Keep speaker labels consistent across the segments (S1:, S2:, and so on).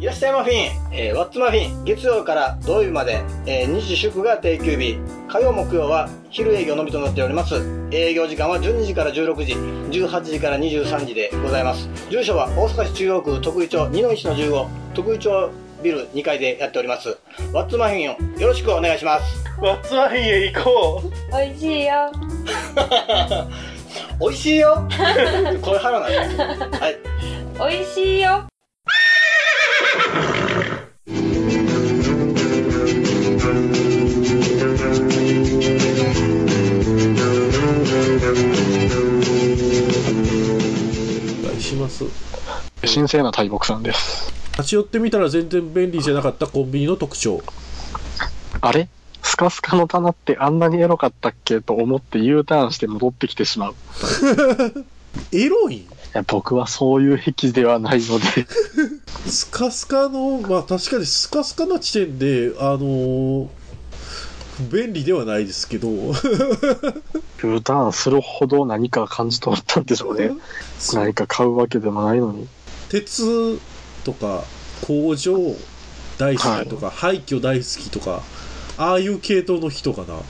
S1: いらっしゃいマフィン、えー、ワッツマフィン、月曜から土曜日まで、えー、日祝が定休日、火曜木曜は昼営業のみとなっております。営業時間は12時から16時、18時から23時でございます。住所は大阪市中央区徳井町2の1の15、徳井町ビル2階でやっております。ワッツマフィンをよろしくお願いします。
S2: ワッツマフィンへ行こう
S3: 美味しいよ。
S1: 美味しいよ これ腹なんです。はい。
S3: 美味しいよ。
S2: ます。
S4: 神聖な大木さんです。
S2: 立ち寄ってみたら全然便利じゃなかったコンビニの特徴。
S4: あれ？スカスカの棚ってあんなにエロかったっけと思って U ターンして戻ってきてしまう。い
S2: エロい？ん
S4: や僕はそういう癖ではないので、
S2: スカスカのまあ確かにスカスカな地点であのー便利ではないですけど
S4: U ターンするほど何か感じ取ったんでしょうね。何か買うわけでもないのに。
S2: 鉄とか工場大好きとか、廃墟大好きとかああいう系統の人かな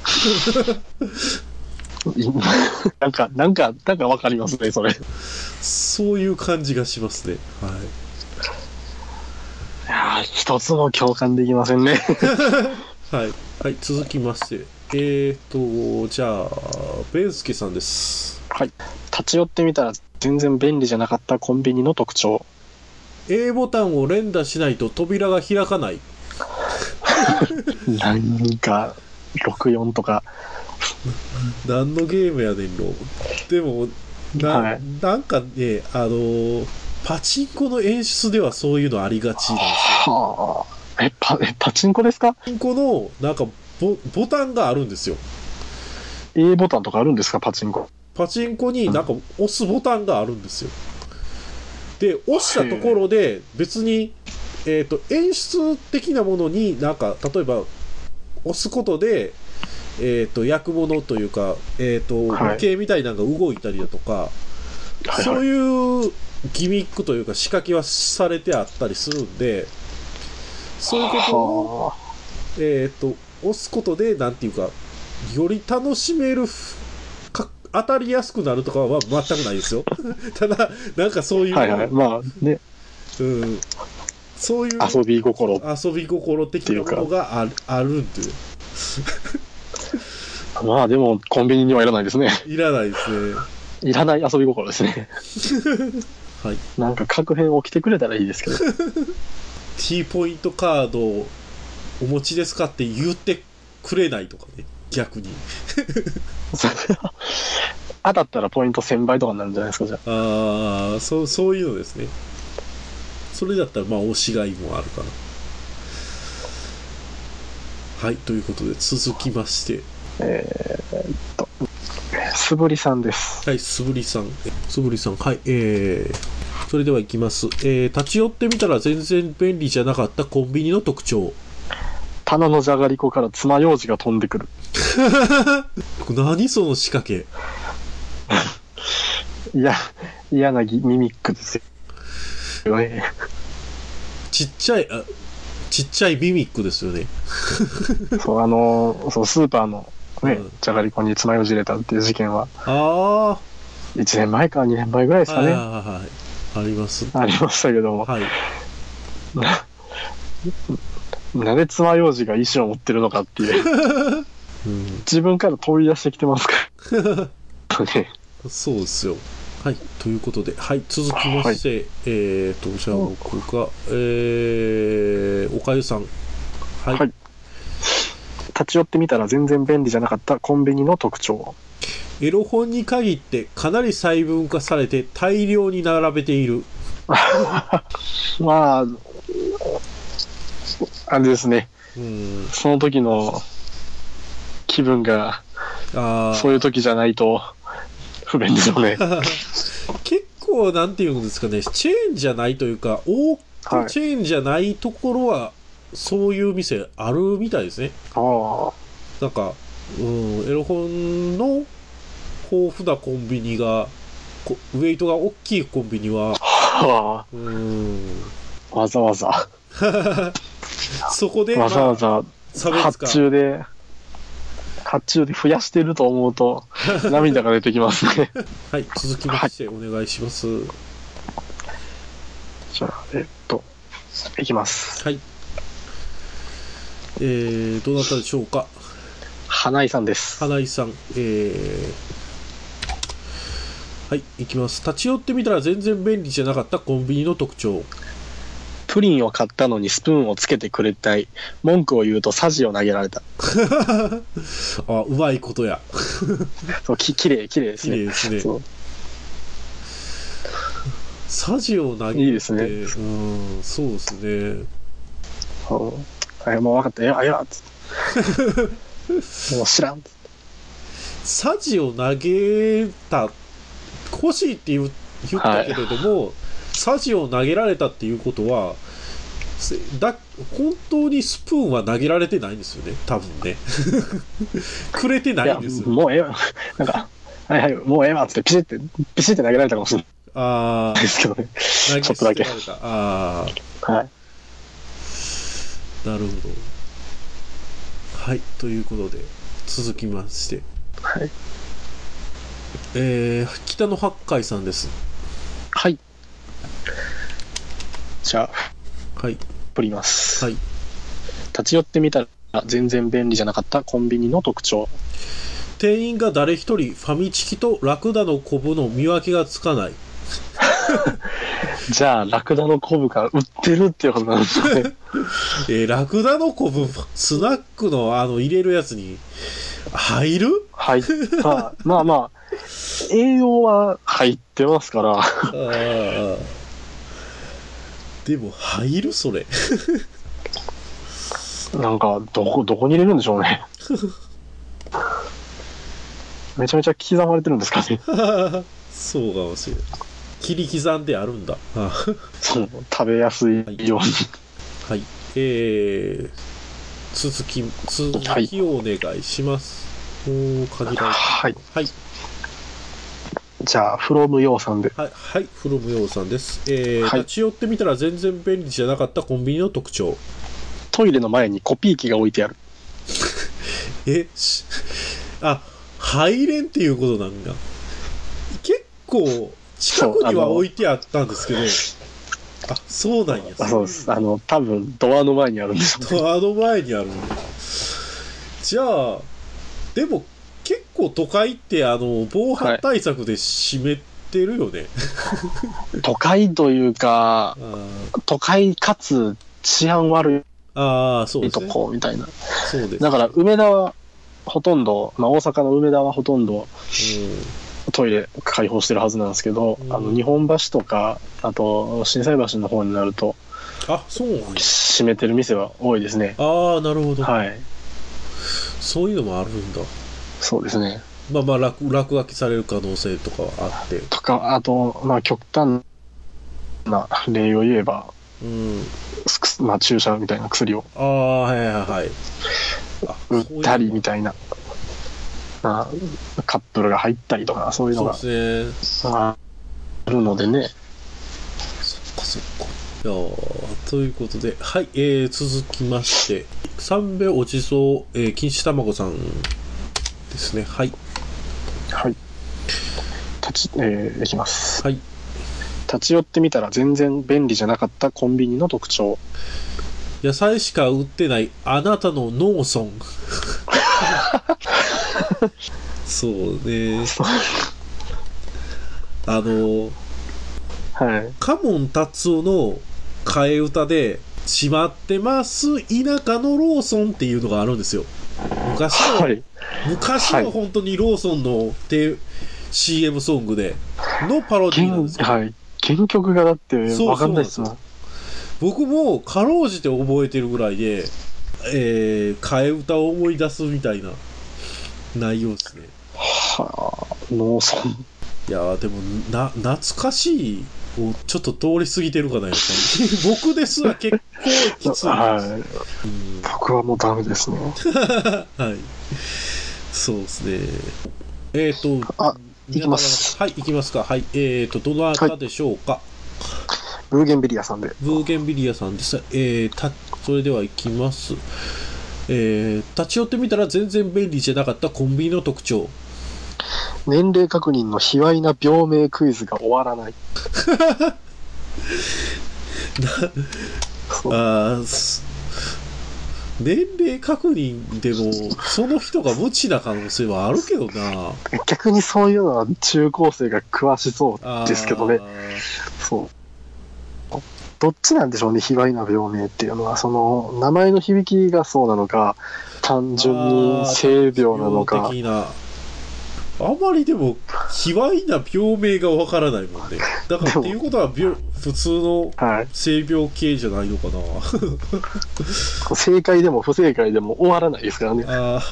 S4: なんか、なんか、なんかわかりますね、それ。い
S2: そういう感じがしますねはい
S4: やー一つも共感できませんね。
S2: はい、はい、続きまして。えーとじゃあベンスケさんです。
S4: はい。立ち寄ってみたら全然便利じゃなかったコンビニの特徴。
S2: A ボタンを連打しないと扉が開かない。
S4: なんか、64とか、
S2: 何のゲームやねんろでもな,、
S4: はい。
S2: なんかねあのーパチンコの演出ではそういうのありがちなんですよ。
S4: はあ。え、パ、え、パチンコですか？
S2: パチンコのなんかボボタンがあるんですよ
S4: ?A ボタンとかあるんですか？パチンコ。
S2: パチンコになんか押すボタンがあるんですよで押したところで別に、えー、と演出的なものになんか例えば押すことでえー、と焼くものというか、えーと
S4: はい
S2: 模型みたいなのが動いたりだとか、
S4: はい
S2: そう
S4: はい。
S2: いうギミックというか仕掛けはされてあったりするんでそういうことを、
S4: は
S2: えー、と押すことでなんていうかより楽しめる当たりやすくなるとかは全くないですよ ただなんかそういう、
S4: あはいはい。まあね、
S2: うん、そういう
S4: 遊び心。
S2: 遊び心的なものがあるあるんで
S4: まあでも、コンビニにはいらないですね。
S2: いらないですね
S4: いらない遊び心ですね。
S2: はい
S4: なんか確変起きてくれたらいいですけど。
S2: T ポイントカードをお持ちですかって言ってくれないとかね。逆に。
S4: 当たったらポイント1000倍とかになるんじゃないですか、じゃ
S2: あ。あそうそういうのですね。それだったらまあ押しがいもあるかなはいということで続きまして。
S4: あ。えーっと、素振りさんです。
S2: はい素振りさん。え素振りさん。はいえー、それではいきます、えー、立ち寄ってみたら全然便利じゃなかったコンビニの特徴。
S4: 棚のじゃがりこから爪楊枝が飛んでくる。
S2: 何その仕掛け。
S4: いや、嫌なギミミックですよ。ね
S2: ちっちゃいあちっちゃいビミックですよね。
S4: そう、あの、そう、スーパーのね
S2: うん、
S4: じゃがりこに爪楊枝入れたっていう事件は、
S2: あ
S4: 1年前か2年前ぐらいですかね。
S2: はいはいはいあります
S4: ありましたけども、
S2: はい
S4: な なぜ爪楊枝が意志を持ってるのかっていう、
S2: うん
S4: 自分から問い出してきてますから。ね
S2: そうですよ。はい。ということで、はい。続きまして、えーと、じゃあ僕が、えー、おかゆさん。はい。
S4: はい立ち寄ってみたら全然便利じゃなかったコンビニの特徴。
S2: エロ本に限ってかなり細分化されて大量に並べている。
S4: まあ、あれですね、
S2: うん。
S4: その時の気分が
S2: あ
S4: そういう時じゃないと不便でしょうね。
S2: あ。結構、なんていうんですかね、チェーンじゃないというか、大
S4: はい。
S2: チェーンじゃないところは、そういう店あるみたいですね。
S4: ああ。
S2: なんか、うん、エロ本の豊富なコンビニが、こウェイトが大きいコンビニは、
S4: は
S2: うん、
S4: あ、わざわざ。
S2: そこで、ま
S4: わざわ
S2: あ、
S4: ざ。発注で、発注で増やしてると思うと、涙が出てきますね。
S2: はい、続きましてお願いします。
S4: じゃあ、えっと、いきます。
S2: はい。えー、どなたでしょうか？
S4: 花井さんです。
S2: 花井さん、えー、はい、いきます。立ち寄ってみたら全然便利じゃなかったコンビニの特徴。
S4: プリンを買ったのにスプーンをつけてくれたい。文句を言うとサジを投げられた。
S2: あ、うまいことや。
S4: そう、き、きれい、きれいですね。
S2: 綺麗ですね。サジを投げて、
S4: いいですね
S2: うん、そうですね。
S4: うんあ、もう分かった。いや、いや、つって。もう知らん。
S2: サジを投げた、欲しいって言う言ったけれども、サジを投げられたっていうことは、せだ本当にスプーンは投げられてないんですよね、多分ね。くれてないんです、よ。
S4: もうええわ。なんか、はいはい、もうええわ、つって、ピシって、ピシって投げられたかもしれない
S2: ああ、
S4: ですけどね。ちょっとだけ
S2: 捨てられた。あ
S4: はい。
S2: あ、なるほど。はい、ということで、続きまして、
S4: はい。
S2: えー、北野八海さんです。
S4: はい。じゃあ、
S2: はい、
S4: 振ります。
S2: はい。
S4: 立ち寄ってみたら全然便利じゃなかったコンビニの特徴。
S2: 店員が誰一人ファミチキとラクダのコブの見分けがつかない。
S4: じゃあ、ラクダのコブが売ってるっていうことなんですよね。
S2: えーラクダのコブ、スナックのあの入れるやつに入る？
S4: はい。まあまあまあ、栄養は入ってますから、
S2: でも入るそれ。
S4: なんか、どこ、どこに入れるんでしょうね。めちゃめちゃ刻まれてるんですかね。
S2: そうかもしれない。切り刻んであるんだ。あ
S4: そう、食べやすいように。
S2: はい。えー、続き、続きをお願いします。もう限られ
S4: はい。
S2: はい。
S4: じゃあ、フロムヨーさんで。
S2: はい、はい、フロムヨーさんです。えー
S4: はい
S2: 立ち寄ってみたら全然便利じゃなかったコンビニの特徴。
S4: トイレの前にコピー機が置いてある。
S2: え、しあ、入れんっていうことなんだ。結構、近くには置いてあったんですけど、あ、そうなんや。
S4: あそうです。あの、多分、ドアの前にあるんですよ。
S2: ドアの前にある。じゃあ、でも、結構都会って、あの、防犯対策で閉めてるよね。
S4: 都会というか、
S2: あ
S4: 都会かつ治安悪
S2: ーあー、そう
S4: いと
S2: ですね。
S4: こみたいな。
S2: そうです。
S4: だから、梅田はほとんど、まあ、大阪の梅田はほとんど
S2: うん
S4: トイレ開放してるはずなんですけど、
S2: うん
S4: あの日本橋とか、あと心斎橋の方になると、
S2: あ、そうなんや。
S4: 閉めてる店は多いですね。
S2: ああ、なるほど。
S4: はい。
S2: そういうのもあるんだ。
S4: そうですね。
S2: まあまあ落、落書きされる可能性とかはあって。
S4: とか、あと、まあ、極端な例を言えば、
S2: うん。
S4: すまあ、注射みたいな薬を
S2: ああ、はいはいはい。あ
S4: 売ったりみ
S2: た
S4: たいな、まあ、カップルが入ったりとか、そういうの
S2: そう
S4: が
S2: ですね。
S4: あるのでね。
S2: そっかそっか。いやーということで、はい、えー、続きまして、三部お地蔵、えー、錦糸卵さんですね。はい。
S4: はい。立ち、えーいきます。
S2: はい。
S4: 立ち寄ってみたら全然便利じゃなかったコンビニの特徴。
S2: 野菜しか売ってないあなたの農村。そうね。あの、
S4: はい。
S2: カモン達夫の替え歌で、閉まってます田舎のローソンっていうのがあるんですよ。昔の、
S4: はい。
S2: 昔の本当にローソンのて CM ソングで、のパロディーなんですよ。
S4: 原はい。原曲がだって
S2: そう
S4: わかんないですもん。
S2: 僕もかろうじて覚えてるぐらいで、えー、替え歌を思い出すみたいな内容ですね。
S4: はあ、農村。
S2: いやーでもな、懐かしいをちょっと通り過ぎてるかな、やっぱり。僕ですら結構きつい。
S4: はい。
S2: うん
S4: 僕はもうダメですね。
S2: はい。そうですね。えっ、ー、と、
S4: あ、いきます。
S2: はい、いきますか。はい。えっ、ー、と、どなたでしょうか？
S4: ブーゲンビリアさんで。
S2: ブーゲンビリアさんです。えー、た、それではいきます。えー、立ち寄ってみたら全然便利じゃなかったコンビニの特徴。
S4: 年齢確認の卑猥な病名クイズが終わらない。
S2: あーす年齢確認でも、その人が無知な可能性はあるけどな。
S4: 逆にそういうのは中高生が詳しそうですけどね。そう。どっちなんでしょうね、卑猥な病名っていうのは。その、名前の響きがそうなのか、単純に性病なの
S2: 病
S4: か。
S2: 的な。あまりでも、卑猥な病名がわからないもんね。だから、っていうことは病、普通の
S4: はい。
S2: 性病系じゃないのかな。
S4: 正解でも不正解でも終わらないですからね。
S2: あ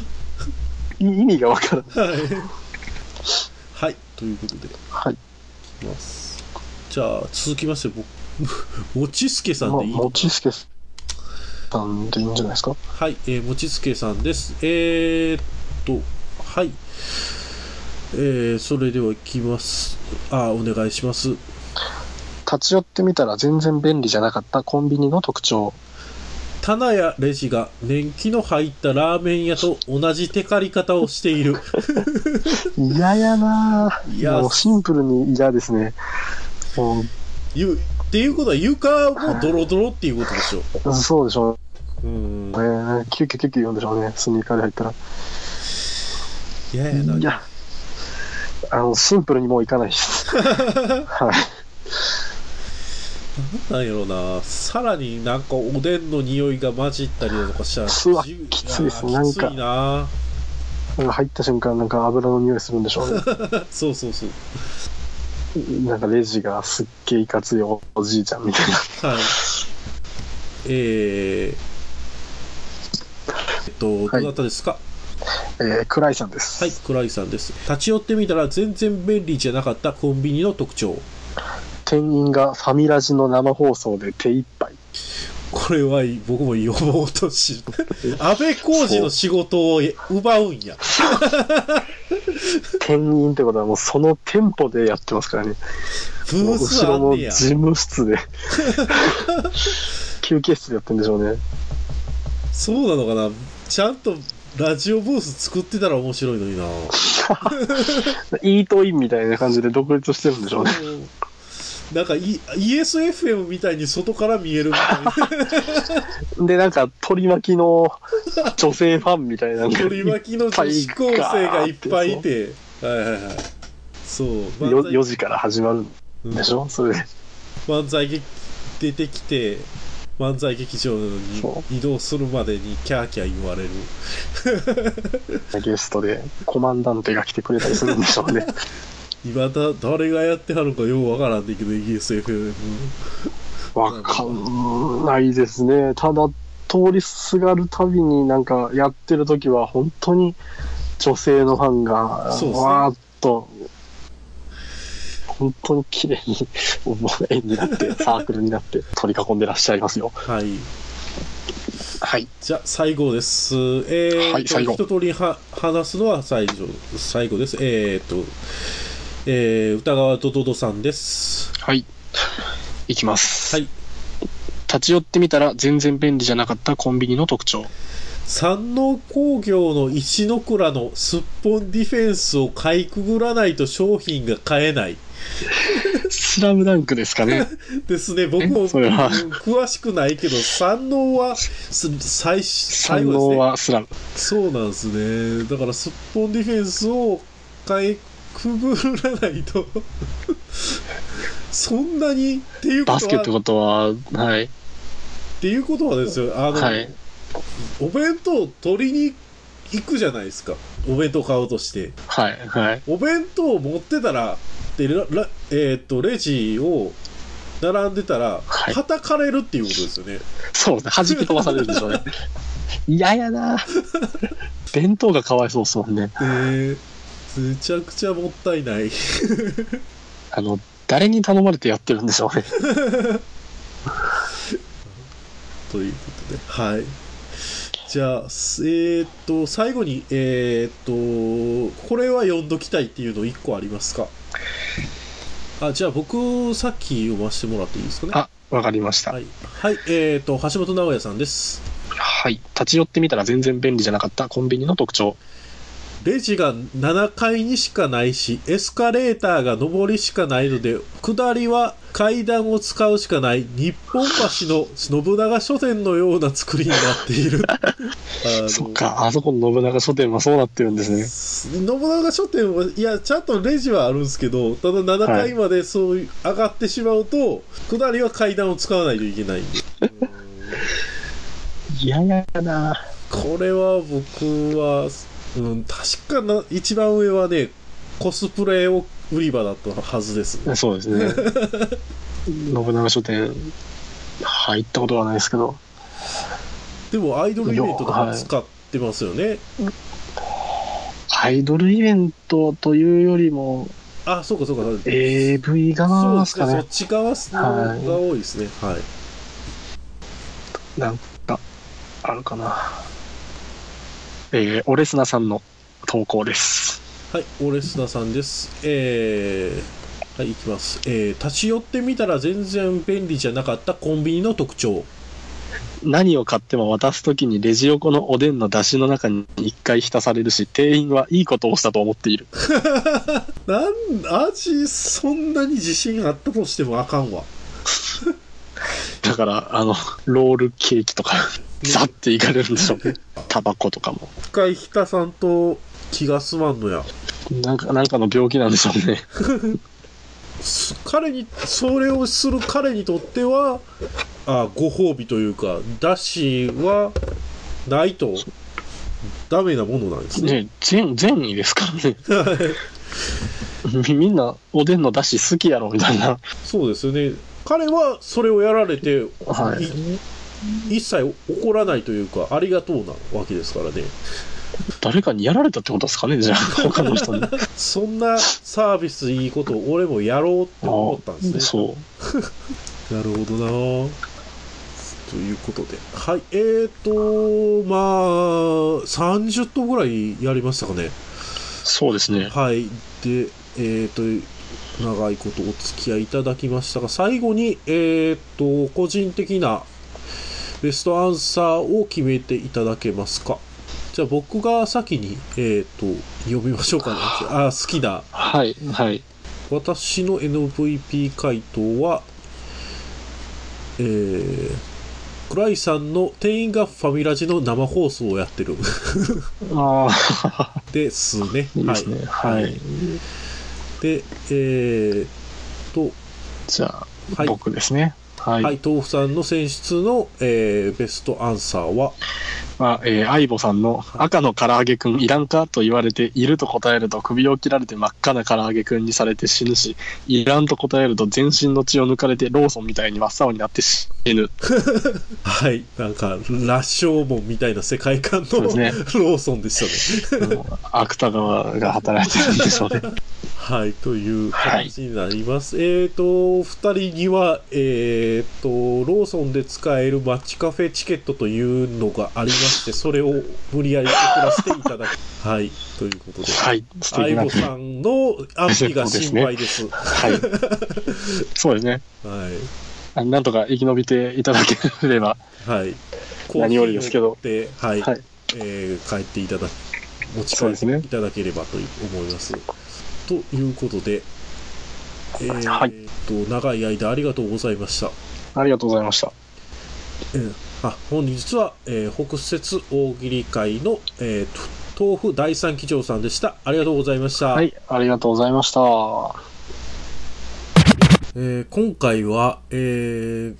S4: い意味がわからない。
S2: あ、はい。はい、ということで、い
S4: はい。
S2: きます。じゃあ、続きまして、僕、もちすけさん
S4: まあ、
S2: でいい
S4: もちすけさんでいいんじゃないですか？
S2: はい、えー、もちつけさんです。えー、っと、はい。えー、それではいきます。あ、お願いします。
S4: 立ち寄ってみたら全然便利じゃなかったコンビニの特徴。
S2: 棚やレジが年季の入ったラーメン屋と同じテカり方をしている。
S4: 嫌やなぁ
S2: いや
S4: もうシンプルに嫌ですね。も
S2: ゆっていうことは床もドロドロっていうことでしょ。
S4: う、そうでしょ
S2: うん
S4: う。ね。キュッキュキュッキュ言うんでしょうね。スニーカーで入ったら。
S2: いややな。
S4: いや、あの、シンプルにもういかないです。はい。
S2: なんやろな。さらになんかおでんの匂いが混じったりだとかしたら。
S4: きついですなんか
S2: な。
S4: なんか入った瞬間、なんか油の匂いするんでしょうね。
S2: そうそうそう。
S4: なんかレジがすっげえいかついおじいちゃんみたいな。
S2: はい。えー、えっと、
S4: はい
S2: どなたですか？
S4: えー、クイさんです。
S2: はい、倉井さんです。立ち寄ってみたら全然便利じゃなかったコンビニの特徴。
S4: 店員がファミラジの生放送で手一杯。
S2: これは僕も読もうとし、安倍浩二の仕事を奪うんや。
S4: 店員ってことはもうその店舗でやってますからね。
S2: ブース
S4: 後ろの事。務室で。休憩室でやってんでしょうね。
S2: そうなのかなちゃんとラジオブース作ってたら面白いのにな。
S4: イートインみたいな感じで独立してるんでしょうね。
S2: なんか、E- ESFM みたいに外から見えるみたいな。
S4: で、なんか取り巻きの女性ファンみたいなのが
S2: 取り巻きの女子高生がいっぱいいて。はいはいはい。そう。
S4: よ
S2: 漫才
S4: 4時から始まるん
S2: うん
S4: でしょ、それで。
S2: 漫才劇出てきて、漫才劇場に
S4: そ
S2: 移動するまでにキャーキャー言われる。
S4: ゲストでコマンダンテが来てくれたりするんでしょうね。
S2: 今だ、誰がやってはるかようわからんねんけど、ESFM。
S4: わかんないですね。ただ、通りすがるたびになんかやってる時は本当に女性のファンがわーっと、本当に綺麗にもう円になって、サークルになって取り囲んでらっしゃいますよ。
S2: はい。
S4: はい。
S2: じゃあ、最後です。えー、と
S4: はい最後
S2: 一通りは話すのは最後最後です。えー、っと、えー、歌川ドドドさんです。
S4: はい。いきます。
S2: はい。
S4: 立ち寄ってみたら全然便利じゃなかったコンビニの特徴。
S2: 山王工業の石の倉のすっぽんディフェンスをかいくぐらないと商品が買えない。
S4: スラムダンクですかね。
S2: ですね。僕も詳しくないけど、山王はす最最ですね。
S4: はスラム。
S2: そうなんですね。だからすっぽんディフェンスをかいくぐらないと、そんなにっていうことは
S4: バスケってことは、はい。
S2: っていうことはですよ、あの、
S4: はい。
S2: お弁当取りに行くじゃないですか。お弁当買おうとして。
S4: はい。はい。
S2: お弁当を持ってたら、で、えーっと、レジを並んでたら、
S4: はい
S2: 叩かれるっていうことですよね。
S4: そうですね。弾き飛ばされるんでしょうね。嫌やな弁当がかわいそうですもんね。
S2: えー、めちゃくちゃもったいない。
S4: あの、誰に頼まれてやってるんでしょうね。
S2: ということで、はい。じゃあ、すえーっと、最後に、えーっと、これは読んどきたいっていうの1個ありますか？あ、じゃあ僕、さっき読ませてもらっていいですかね？
S4: あ、わかりました。
S2: はい。はい、えっ、と、橋本直也さんです。
S4: はい。立ち寄ってみたら全然便利じゃなかったコンビニの特徴。
S2: レジが7階にしかないし、エスカレーターが上りしかないので、下りは階段を使うしかない日本橋の信長書店のような作りになっている。
S4: そっか、あそこの信長書店もそうなってるんですね。
S2: 信長書店は、いや、ちゃんとレジはあるんですけど、ただ7階までそういう、上がってしまうと、下りは階段を使わないといけないんで。
S4: 嫌やな
S2: これは僕は、うん、確かな、一番上はね、コスプレを売り場だったはずです。
S4: そうですね。信長書店、入ったことはないですけど。
S2: でもアイドルイベントとか使ってますよね。
S4: アイドルイベントというよりも、
S2: あ、そうかそうか。
S4: AV 側
S2: です
S4: かね
S2: そっ。ち側のが多いですね。はい。
S4: なんか、あるかな。えー、オレスナさんの投稿です。
S2: はい、オレスナさんです。えー、はい、いきます。えー、立ち寄ってみたら全然便利じゃなかったコンビニの特徴。
S4: 何を買っても渡すときにレジ横のおでんの出汁の中に一回浸されるし、店員はいいことをしたと思っている。
S2: なん、味、そんなに自信あったとしてもあかんわ。
S4: だから、あの、ロールケーキとか、ザっていかれるんでしょうね。タバコとかも。
S2: 一回ひたさんと気が済まんのや。
S4: なんか、なんかの病気なんでしょうね。
S2: す彼に、それをする彼にとっては、あご褒美というか、だしはないとダメなものなんですね。
S4: ね、善、善意ですからね。みみんな、おでんの出汁好きやろ、みたいな。
S2: そうですよね。彼はそれをやられて、
S4: はい
S2: い一切怒らないというか、ありがとうなわけですからね。
S4: 誰かにやられたってことですかね、じゃあ、他の人に。
S2: そんなサービスいいことを俺もやろうって思ったんですね。
S4: そう。
S2: なるほどなぁということで。はい。えーと、まあ、30頭ぐらいやりましたかね。
S4: そうですね。
S2: はい。で、えーと、長いことお付き合いいただきましたが、最後に、えーと、個人的なベストアンサーを決めていただけますか？じゃあ僕が先に、えーと、読みましょうかね。あ、好きな
S4: はい、はい。
S2: 私の MVP 回答は、えー、クライさんの店員がファミラジの生放送をやってる
S4: ああ、
S2: ですね。
S4: いいですね。はい。
S2: で、えー、と、
S4: じゃあ、
S2: はい
S4: 僕ですね。はい。
S2: はい、豆腐さんの選出の、えー、ベストアンサーは、
S4: まあ、えー、相棒さんの赤の唐揚げくんいらんかと言われていると答えると首を切られて真っ赤な唐揚げくんにされて死ぬし、いらんと答えると全身の血を抜かれてローソンみたいに真っ青になって死ぬ。
S2: はい、なんか、羅生門みたいな世界観の
S4: ね
S2: ローソンでしたね。
S4: 芥川が働いてるんでしょうね。
S2: はい、という形になります。えっ、と、お二人には、えっ、と、ローソンで使えるマッチカフェチケットというのがありまして、それを無理やり送らせていただき、はい、ということで。
S4: はい。
S2: 相棒。さんの安否が心配です。は
S4: はい。そうですね。
S2: い。
S4: あなんとか生き延びていただければ。
S2: はい。
S4: 何よりですけど
S2: コーヒーを持って、はい。
S4: はい。
S2: えー帰っていただ、持ち帰っていただければと思います。ということで、えー
S4: はい
S2: と、長い間ありがとうございました。
S4: ありがとうございました。
S2: えーあ本日は、えー北摂大喜利会の、えーと豆腐第三機長さんでした。ありがとうございました。
S4: はい。ありがとうございました。
S2: えー今回は、えー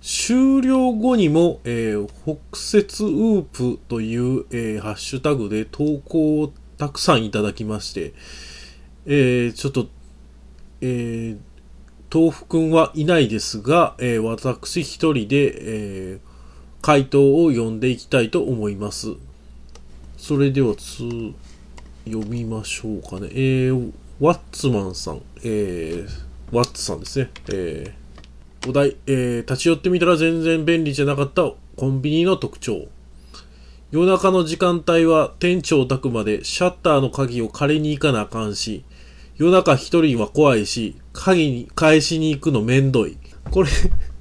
S2: 終了後にも、えー北節ウープという、えーハッシュタグで投稿をたくさんいただきまして、えーちょっと、えー豆腐くんはいないですが、えー私一人で、えー回答を読んでいきたいと思います。それではつ、読みましょうかね。えーワッツマンさん、えーワッツさんですね。えーお題、えー立ち寄ってみたら全然便利じゃなかったコンビニの特徴。夜中の時間帯は店長宅までシャッターの鍵を借りに行かなあかんし、夜中一人は怖いし、鍵に返しに行くのめんどい。これ、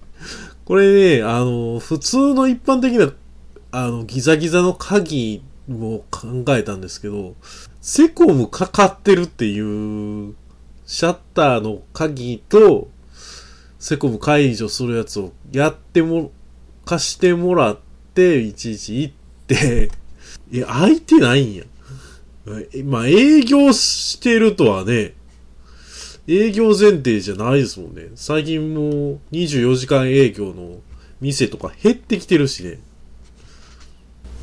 S2: これね、あの、普通の一般的な、あの、ギザギザの鍵も考えたんですけど、セコムかかってるっていう、シャッターの鍵と、セコム解除するやつをやっても、貸してもらって、いちいち行って、いや、空いてないんや。まあ、営業してるとはね、営業前提じゃないですもんね。最近もう24時間営業の店とか減ってきてるしね。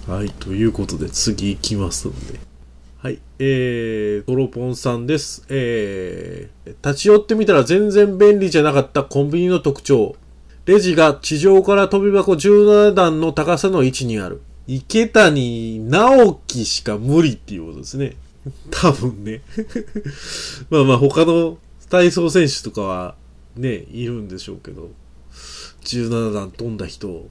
S2: はい、ということで次行きますんで。はい、えー、トロポンさんです。えー、立ち寄ってみたら全然便利じゃなかったコンビニの特徴。レジが地上から飛び箱17段の高さの位置にある。池谷直樹しか無理っていうことですね。多分ね。まあまあ他の体操選手とかはね、いるんでしょうけど。17段飛んだ人。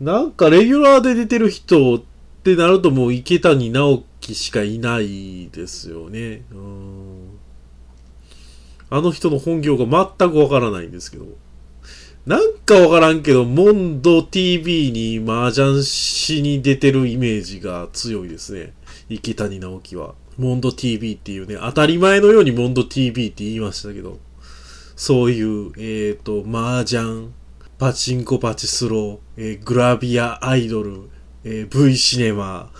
S2: なんかレギュラーで出てる人ってなるともう池谷直樹しかいないですよね。うんあの人の本業が全くわからないんですけど。なんかわからんけど、モンド TV に麻雀しに出てるイメージが強いですね。池谷直樹は。モンド TV っていうね、当たり前のようにモンド TV って言いましたけど、そういう、えっ、と、麻雀、パチンコパチスロ、えーグラビアアイドル、えー V シネマ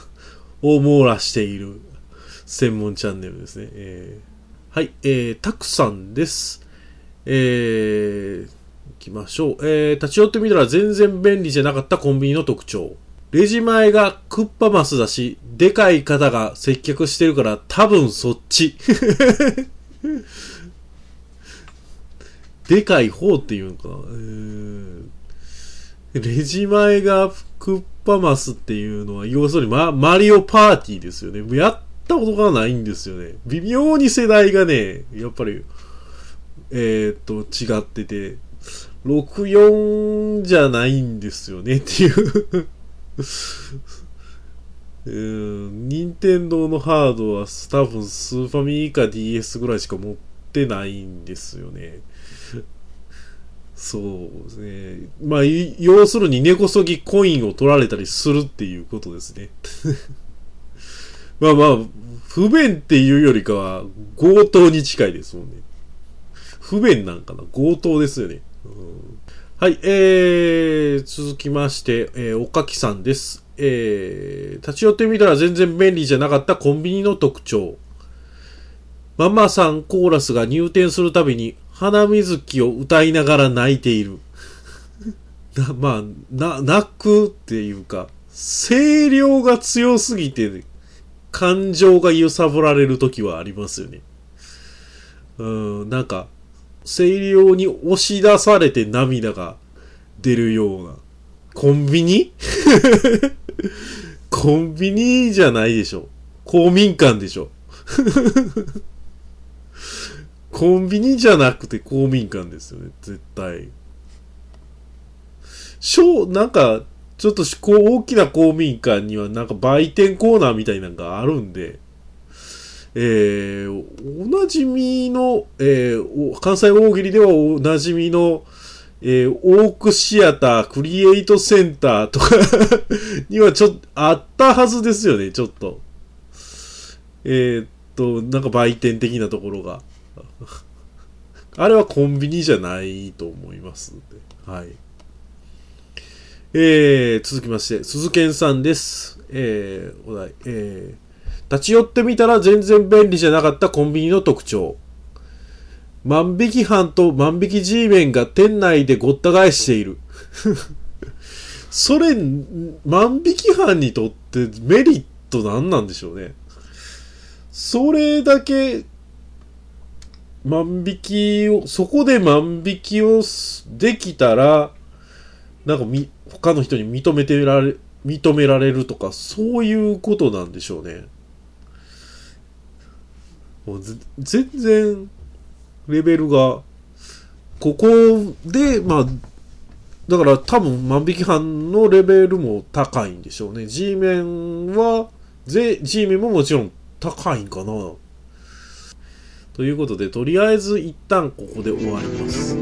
S2: を網羅している専門チャンネルですね。えーはい、えー、たくさんです。えー、きましょう。えー、立ち寄ってみたら全然便利じゃなかったコンビニの特徴。レジ前がクッパマスだし、でかい方が接客してるから多分そっち。でかい方っていうのかな。えーレジ前がクッパマスっていうのは、要するにママリオパーティーですよね。やったことがないんですよね。微妙に世代がね、やっぱり、えーっと、違ってて、64じゃないんですよねっていう。うん、任天堂のハードは多分スーファミか DS ぐらいしか持ってないんですよね。そうですね。まあ、要するに根こそぎコインを取られたりするっていうことですね。まあまあ、不便っていうよりかは強盗に近いですもんね。不便なんかな？強盗ですよね。はい、えー、続きまして、えー、おかきさんです。えー、立ち寄ってみたら全然便利じゃなかったコンビニの特徴。ママさんコーラスが入店するたびに花水木を歌いながら泣いている。なまあ、な、泣くっていうか、声量が強すぎて、感情が揺さぶられる時はありますよね。うん、なんか、声量に押し出されて涙が出るような。コンビニ？コンビニじゃないでしょ。公民館でしょ。コンビニじゃなくて公民館ですよね、絶対。小、なんか、ちょっとこう大きな公民館にはなんか売店コーナーみたいなのがあるんで、えー、おなじみの、えー、関西大喜利ではおなじみの、えー、オークシアター、クリエイトセンターとか にはちょっとあったはずですよね、ちょっと。えー、っと、なんか売店的なところが。あれはコンビニじゃないと思います。はい。えー、続きまして、鈴健さんです。えー、お題。えー、立ち寄ってみたら全然便利じゃなかったコンビニの特徴。万引き犯と万引き G メンが店内でごった返している。それ、万引き犯にとってメリット何なんでしょうね。それだけ、万引きを、そこで万引きをできたら、なんかみ、他の人に認めてられ、認められるとか、そういうことなんでしょうね。もう全然、レベルが、ここで、まあ、だから多分万引き犯のレベルも高いんでしょうね。G 面は、ぜ G 面ももちろん高いんかな。ということで、とりあえず一旦ここで終わります。